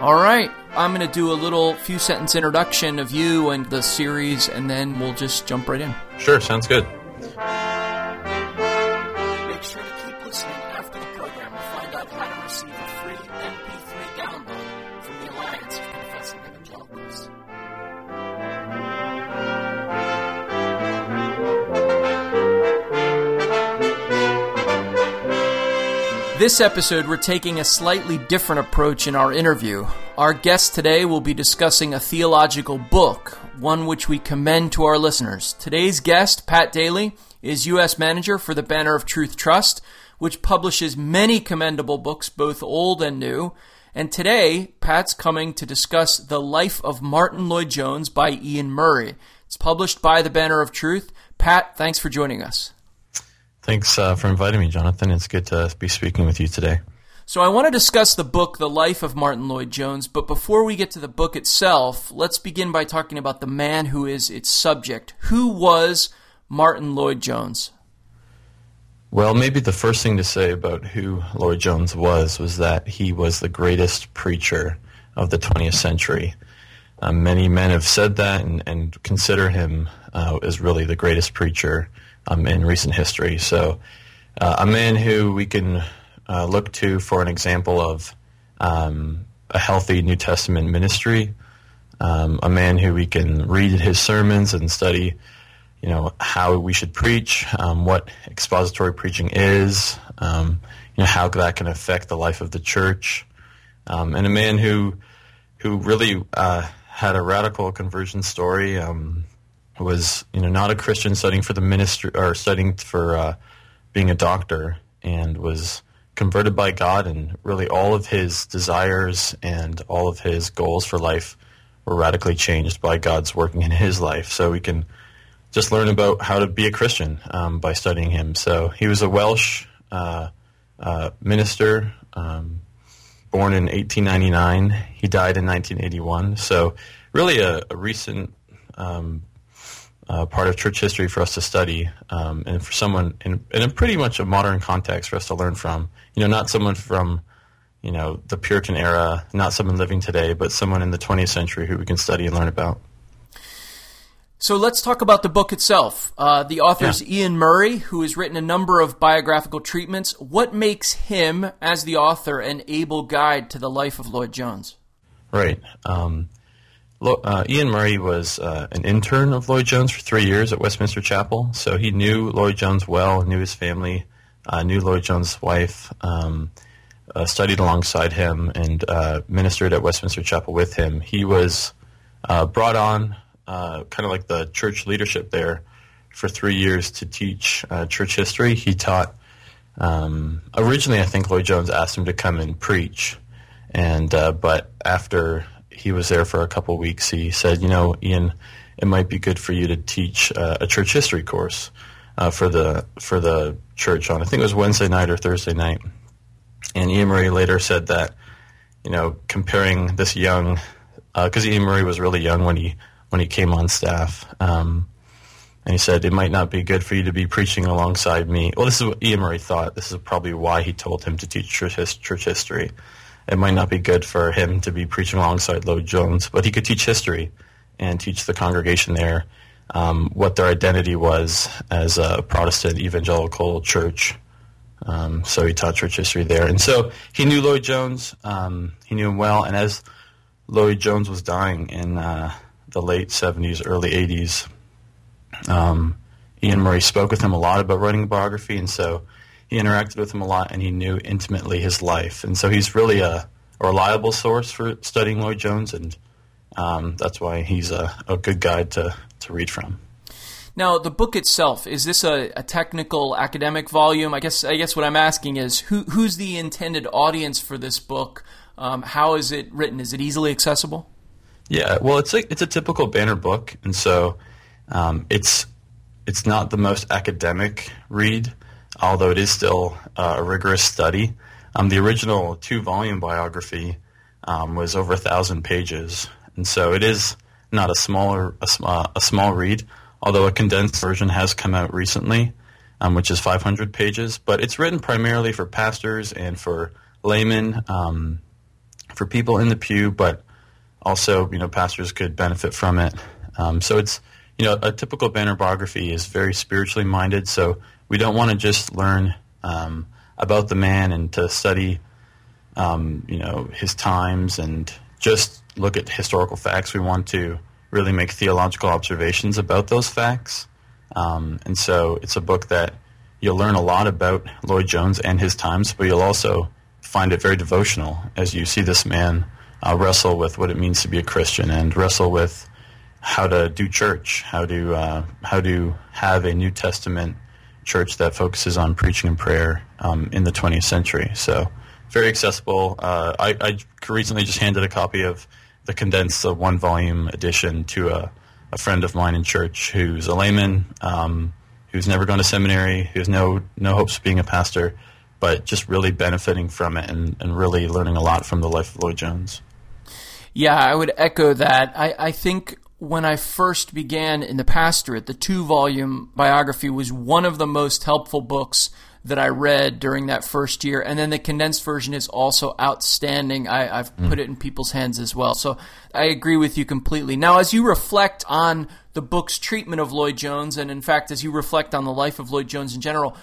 All right, I'm going to do a little few sentence introduction of you and the series, and then we'll just jump right in. Sure, sounds good. This episode, we're taking a slightly different approach in our interview. Our guest today will be discussing a theological book, one which we commend to our listeners. Today's guest, Pat Daly, is U.S. Manager for the Banner of Truth Trust, which publishes many commendable books, both old and new. And today, Pat's coming to discuss The Life of Martyn Lloyd Jones by Iain Murray. It's published by the Banner of Truth. Pat, thanks for joining us. Thanks uh, for inviting me, Jonathan. It's good to be speaking with you today. So I want to discuss the book, The Life of Martyn Lloyd Jones, but before we get to the book itself, let's begin by talking about the man who is its subject. Who was Martyn Lloyd Jones? Well, maybe the first thing to say about who Lloyd Jones was was that he was the greatest preacher of the 20th century. Uh, many men have said that and, and consider him uh, as really the greatest preacher um, in recent history. So, uh, a man who we can uh, look to for an example of um, a healthy New Testament ministry, um, a man who we can read his sermons and study, you know, how we should preach, um, what expository preaching is, um, you know, how that can affect the life of the church, um, and a man who who really uh, had a radical conversion story. Um, was you know not a Christian studying for the ministry or studying for uh, being a doctor and was converted by God and really all of his desires and all of his goals for life were radically changed by God's working in his life. So we can just learn about how to be a Christian um, by studying him. So he was a Welsh uh, uh, minister. Um, born in 1899, he died in 1981. So, really, a, a recent um, uh, part of church history for us to study, um, and for someone in, in a pretty much a modern context for us to learn from. You know, not someone from you know the Puritan era, not someone living today, but someone in the 20th century who we can study and learn about. So let's talk about the book itself. Uh, the author is Yeah. Iain Murray, who has written a number of biographical treatments. What makes him, as the author, an able guide to the life of Lloyd Jones? Right. Um, uh, Iain Murray was uh, an intern of Lloyd Jones for three years at Westminster Chapel, so he knew Lloyd Jones well, knew his family, uh, knew Lloyd Jones' wife, um, uh, studied alongside him, and uh, ministered at Westminster Chapel with him. He was uh, brought on, kind of like the church leadership there, for three years to teach church history. He taught. Um, originally, I think Lloyd Jones asked him to come and preach, and but after he was there for a couple weeks, he said, "You know, Iain, it might be good for you to teach uh, a church history course uh, for the for the church on I think it was Wednesday night or Thursday night." And Iain Murray later said that, you know, comparing this young, because Iain Murray was really young when he when he came on staff. Um, and he said, it might not be good for you to be preaching alongside me. Well, this is what Iain Murray thought. This is probably why he told him to teach church history. It might not be good for him to be preaching alongside Lloyd Jones, but he could teach history and teach the congregation there um, what their identity was as a Protestant evangelical church. Um, so he taught church history there. And so he knew Lloyd Jones. Um, he knew him well. And as Lloyd Jones was dying in uh, the late 70s, early 80s, um, Iain Murray spoke with him a lot about writing a biography, and so he interacted with him a lot, and he knew intimately his life, and so he's really a, a reliable source for studying Lloyd Jones, and um, that's why he's a, a good guide to, to read from. Now, the book itself is this a, a technical academic volume? I guess I guess what I'm asking is who who's the intended audience for this book? Um, how is it written? Is it easily accessible? Yeah, well, it's a, it's a typical banner book, and so um, it's it's not the most academic read, although it is still uh, a rigorous study. Um, the original two-volume biography um, was over a thousand pages, and so it is not a smaller a, sm- uh, a small read. Although a condensed version has come out recently, um, which is 500 pages. But it's written primarily for pastors and for laymen, um, for people in the pew, but also, you know, pastors could benefit from it. Um, so it's, you know, a typical Banner biography is very spiritually minded. So we don't want to just learn um, about the man and to study, um, you know, his times and just look at historical facts. We want to really make theological observations about those facts. Um, and so it's a book that you'll learn a lot about Lloyd Jones and his times, but you'll also find it very devotional as you see this man uh, wrestle with what it means to be a Christian and wrestle with how to do church, how to uh, how to have a New Testament church that focuses on preaching and prayer um, in the 20th century. So very accessible. Uh, I, I, recently just handed a copy of the condensed uh, one volume edition to a, a, friend of mine in church who's a layman, um, who's never gone to seminary, who has no no hopes of being a pastor, but just really benefiting from it and, and really learning a lot from the life of Lloyd Jones. Yeah, I would echo that. I, I think when I first began in the pastorate, the two volume biography was one of the most helpful books that I read during that first year. And then the condensed version is also outstanding. I, have mm. put it in people's hands as well. So I agree with you completely. Now, as you reflect on the book's treatment of Lloyd Jones, and in fact, as you reflect on the life of Lloyd Jones in general,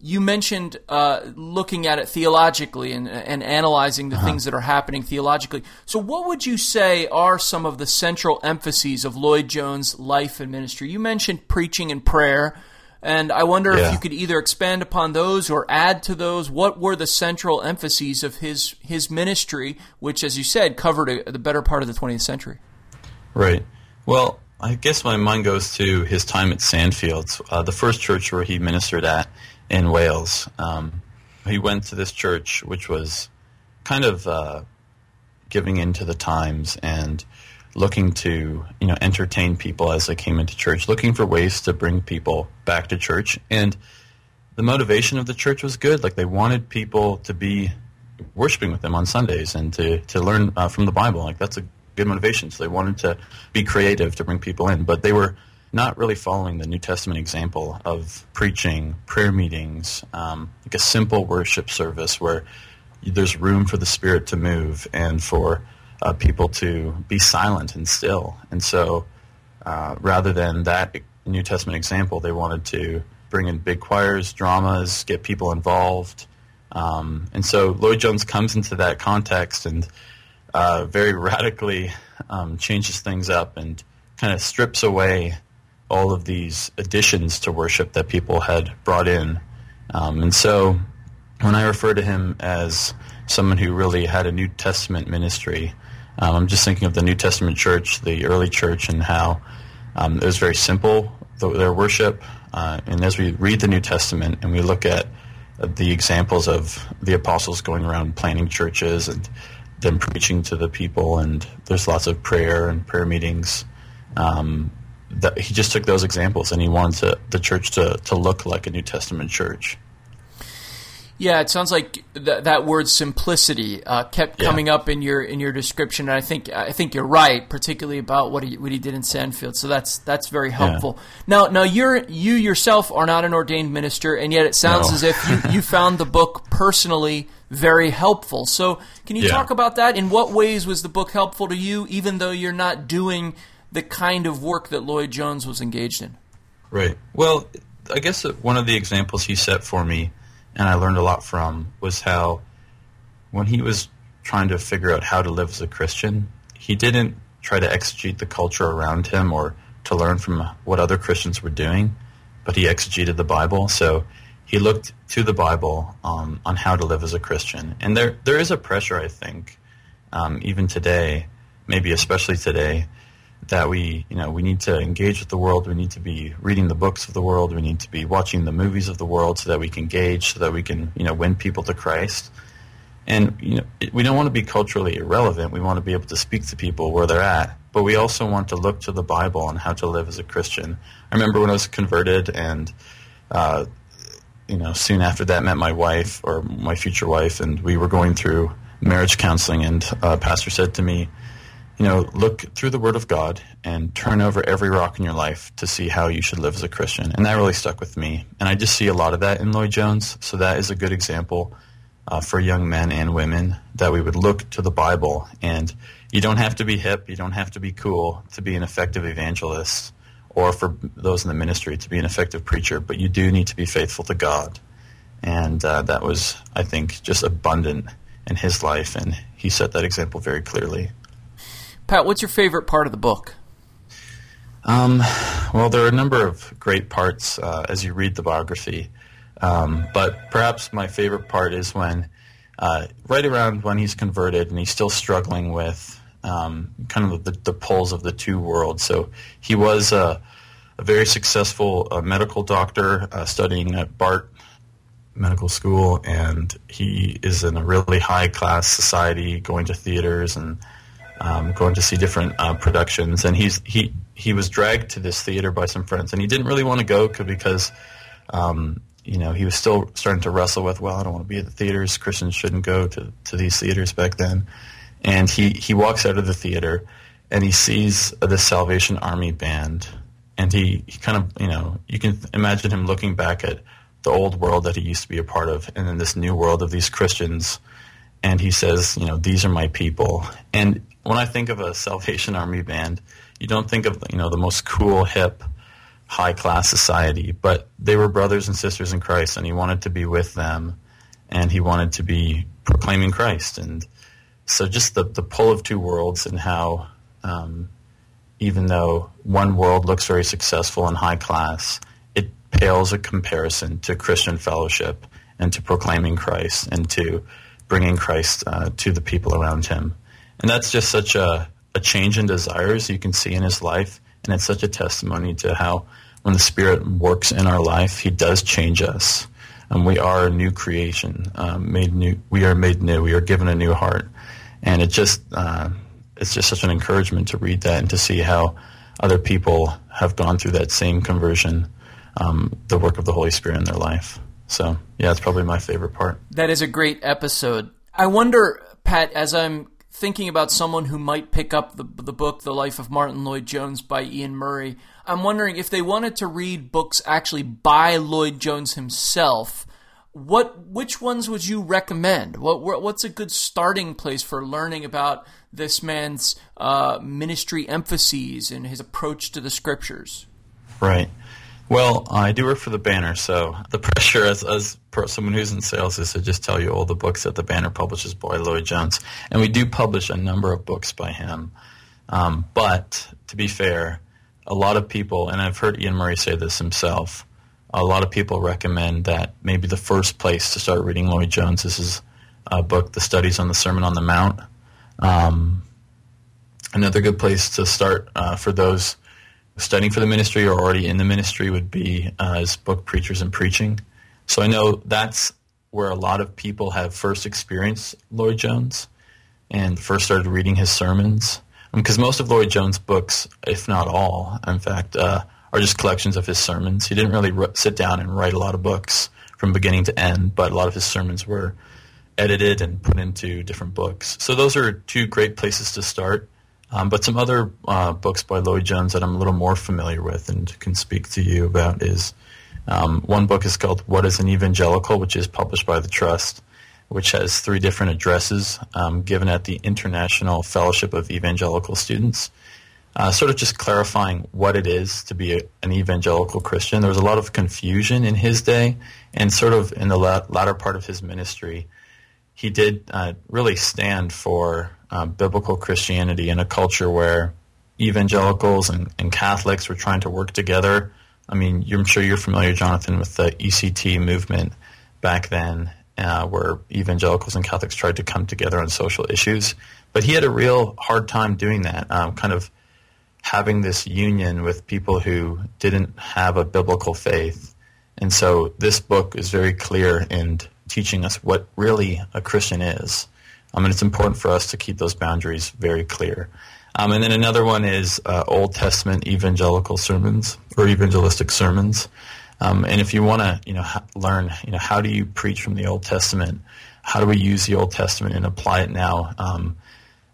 you mentioned uh, looking at it theologically and, and analyzing the uh-huh. things that are happening theologically. So, what would you say are some of the central emphases of Lloyd Jones' life and ministry? You mentioned preaching and prayer, and I wonder yeah. if you could either expand upon those or add to those. What were the central emphases of his his ministry, which, as you said, covered a, the better part of the 20th century? Right. Well, I guess my mind goes to his time at Sandfields, uh, the first church where he ministered at in Wales. Um, he went to this church, which was kind of uh, giving into the times and looking to you know entertain people as they came into church, looking for ways to bring people back to church. And the motivation of the church was good. Like they wanted people to be worshiping with them on Sundays and to to learn uh, from the Bible. Like that's a good motivation. So they wanted to be creative to bring people in, but they were not really following the New Testament example of preaching, prayer meetings, um, like a simple worship service where there's room for the Spirit to move and for uh, people to be silent and still. And so uh, rather than that New Testament example, they wanted to bring in big choirs, dramas, get people involved. Um, and so Lloyd Jones comes into that context and uh, very radically um, changes things up and kind of strips away all of these additions to worship that people had brought in. Um, and so when I refer to him as someone who really had a New Testament ministry, um, I'm just thinking of the New Testament church, the early church, and how um, it was very simple, their worship. Uh, and as we read the New Testament and we look at the examples of the apostles going around planting churches and them preaching to the people, and there's lots of prayer and prayer meetings. Um, that he just took those examples and he wanted to, the church to, to look like a New Testament church. Yeah, it sounds like th- that word simplicity uh, kept coming up in your in your description, and I think I think you're right, particularly about what he what he did in Sandfield. So that's that's very helpful. Yeah. Now, now you're you yourself are not an ordained minister, and yet it sounds no. as if you, you found the book personally very helpful. So, can you yeah. talk about that? In what ways was the book helpful to you, even though you're not doing the kind of work that Lloyd Jones was engaged in. Right. Well, I guess one of the examples he set for me, and I learned a lot from, was how when he was trying to figure out how to live as a Christian, he didn't try to exegete the culture around him or to learn from what other Christians were doing, but he exegeted the Bible. So he looked to the Bible um, on how to live as a Christian. And there, there is a pressure, I think, um, even today, maybe especially today, that we, you know, we need to engage with the world. We need to be reading the books of the world. We need to be watching the movies of the world so that we can gauge, so that we can, you know, win people to Christ. And you know, we don't want to be culturally irrelevant. We want to be able to speak to people where they're at. But we also want to look to the Bible and how to live as a Christian. I remember when I was converted, and uh, you know, soon after that, met my wife or my future wife, and we were going through marriage counseling. And uh, pastor said to me, you know, look through the Word of God and turn over every rock in your life to see how you should live as a Christian. And that really stuck with me. And I just see a lot of that in Lloyd Jones. So that is a good example uh, for young men and women that we would look to the Bible. And you don't have to be hip, you don't have to be cool to be an effective evangelist or for those in the ministry to be an effective preacher, but you do need to be faithful to God. And uh, that was, I think, just abundant in his life. And he set that example very clearly. Pat, what's your favorite part of the book? Um, well, there are a number of great parts uh, as you read the biography, um, but perhaps my favorite part is when, uh, right around when he's converted and he's still struggling with um, kind of the, the of the two worlds. So he was a, a very successful uh, medical doctor uh, studying at Bart Medical School, and he is in a really high class society, going to theaters and um, going to see different uh, productions, and he's he he was dragged to this theater by some friends, and he didn't really want to go because. Um, you know, he was still starting to wrestle with, well, I don't want to be at the theaters. Christians shouldn't go to, to these theaters back then. And he, he walks out of the theater and he sees the Salvation Army band. And he, he kind of, you know, you can imagine him looking back at the old world that he used to be a part of and then this new world of these Christians. And he says, you know, these are my people. And when I think of a Salvation Army band, you don't think of you know the most cool, hip, high class society, but they were brothers and sisters in Christ, and he wanted to be with them, and he wanted to be proclaiming Christ, and so just the the pull of two worlds and how. Um, even though one world looks very successful and high class, it pales a comparison to Christian fellowship and to proclaiming Christ and to bringing Christ uh, to the people around him. And that's just such a, a change in desires you can see in his life. And it's such a testimony to how when the Spirit works in our life, he does change us. And we are a new creation, um, made new. We are made new. We are given a new heart, and it just uh, it's just such an encouragement to read that and to see how other people have gone through that same conversion, um, the work of the Holy Spirit in their life. So yeah, it's probably my favorite part. That is a great episode. I wonder, Pat, as I'm thinking about someone who might pick up the, the book, The Life of Martyn Lloyd Jones by Iain Murray, I'm wondering if they wanted to read books actually by Lloyd Jones himself, what which ones would you recommend? What what's a good starting place for learning about this man's uh, ministry emphases and his approach to the scriptures? Right. Well, I do work for the Banner, so the pressure as, as someone who's in sales is to just tell you all the books that the Banner publishes by Lloyd Jones. And we do publish a number of books by him. Um, but to be fair, a lot of people, and I've heard Iain Murray say this himself, a lot of people recommend that maybe the first place to start reading Lloyd Jones is his uh, book, The Studies on the Sermon on the Mount. Um, another good place to start uh, for those studying for the ministry or already in the ministry would be uh, his book Preachers and Preaching. So I know that's where a lot of people have first experienced Lloyd Jones and first started reading his sermons. Because um, most of Lloyd Jones' books, if not all, in fact, uh, are just collections of his sermons. He didn't really sit down and write a lot of books from beginning to end, but a lot of his sermons were edited and put into different books. So those are two great places to start. Um, but some other uh, books by Lloyd Jones that I'm a little more familiar with and can speak to you about is um, one book is called What is an Evangelical, which is published by the Trust, which has three different addresses um, given at the International Fellowship of Evangelical Students, uh, sort of just clarifying what it is to be a, an evangelical Christian. There was a lot of confusion in his day, and sort of in the la- latter part of his ministry, he did uh, really stand for uh, biblical Christianity in a culture where evangelicals and, and, Catholics were trying to work together. I mean, I'm sure you're familiar, Jonathan, with the ECT movement back then, uh, where evangelicals and Catholics tried to come together on social issues. But he had a real hard time doing that, um, kind of having this union with people who didn't have a biblical faith. And so this book is very clear in teaching us what really a Christian is. Um, and it's important for us to keep those boundaries very clear. Um, and then another one is uh, Old Testament evangelical sermons or evangelistic sermons. Um, and if you want to, you know, ha- learn, you know, how do you preach from the Old Testament? How do we use the Old Testament and apply it now? Um,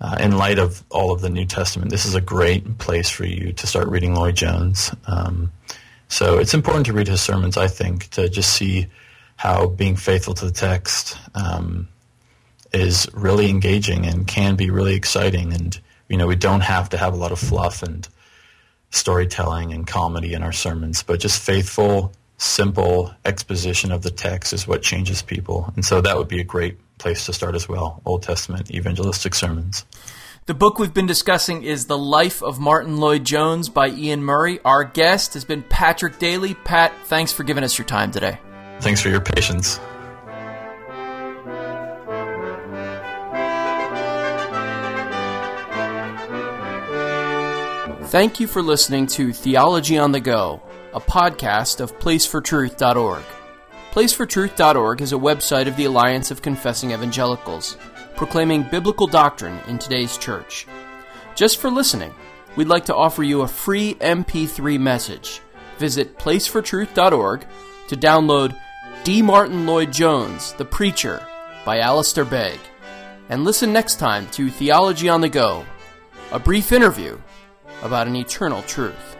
uh, in light of all of the New Testament, this is a great place for you to start reading Lloyd Jones. Um, so it's important to read his sermons, I think, to just see how being faithful to the text um, is really engaging and can be really exciting. And you know, we don't have to have a lot of fluff and storytelling and comedy in our sermons, but just faithful, simple exposition of the text is what changes people. And so that would be a great place to start as well. Old Testament evangelistic sermons. The book we've been discussing is The Life of Martyn Lloyd Jones by Iain Murray. Our guest has been Patrick Daly. Pat, thanks for giving us your time today. Thanks for your patience. Thank you for listening to Theology on the Go, a podcast of placefortruth.org. Placefortruth.org is a website of the Alliance of Confessing Evangelicals, proclaiming biblical doctrine in today's church. Just for listening, we'd like to offer you a free MP3 message. Visit placefortruth.org to download D. Martyn Lloyd Jones, The Preacher by Alistair Begg. And listen next time to Theology on the Go, a brief interview about an eternal truth.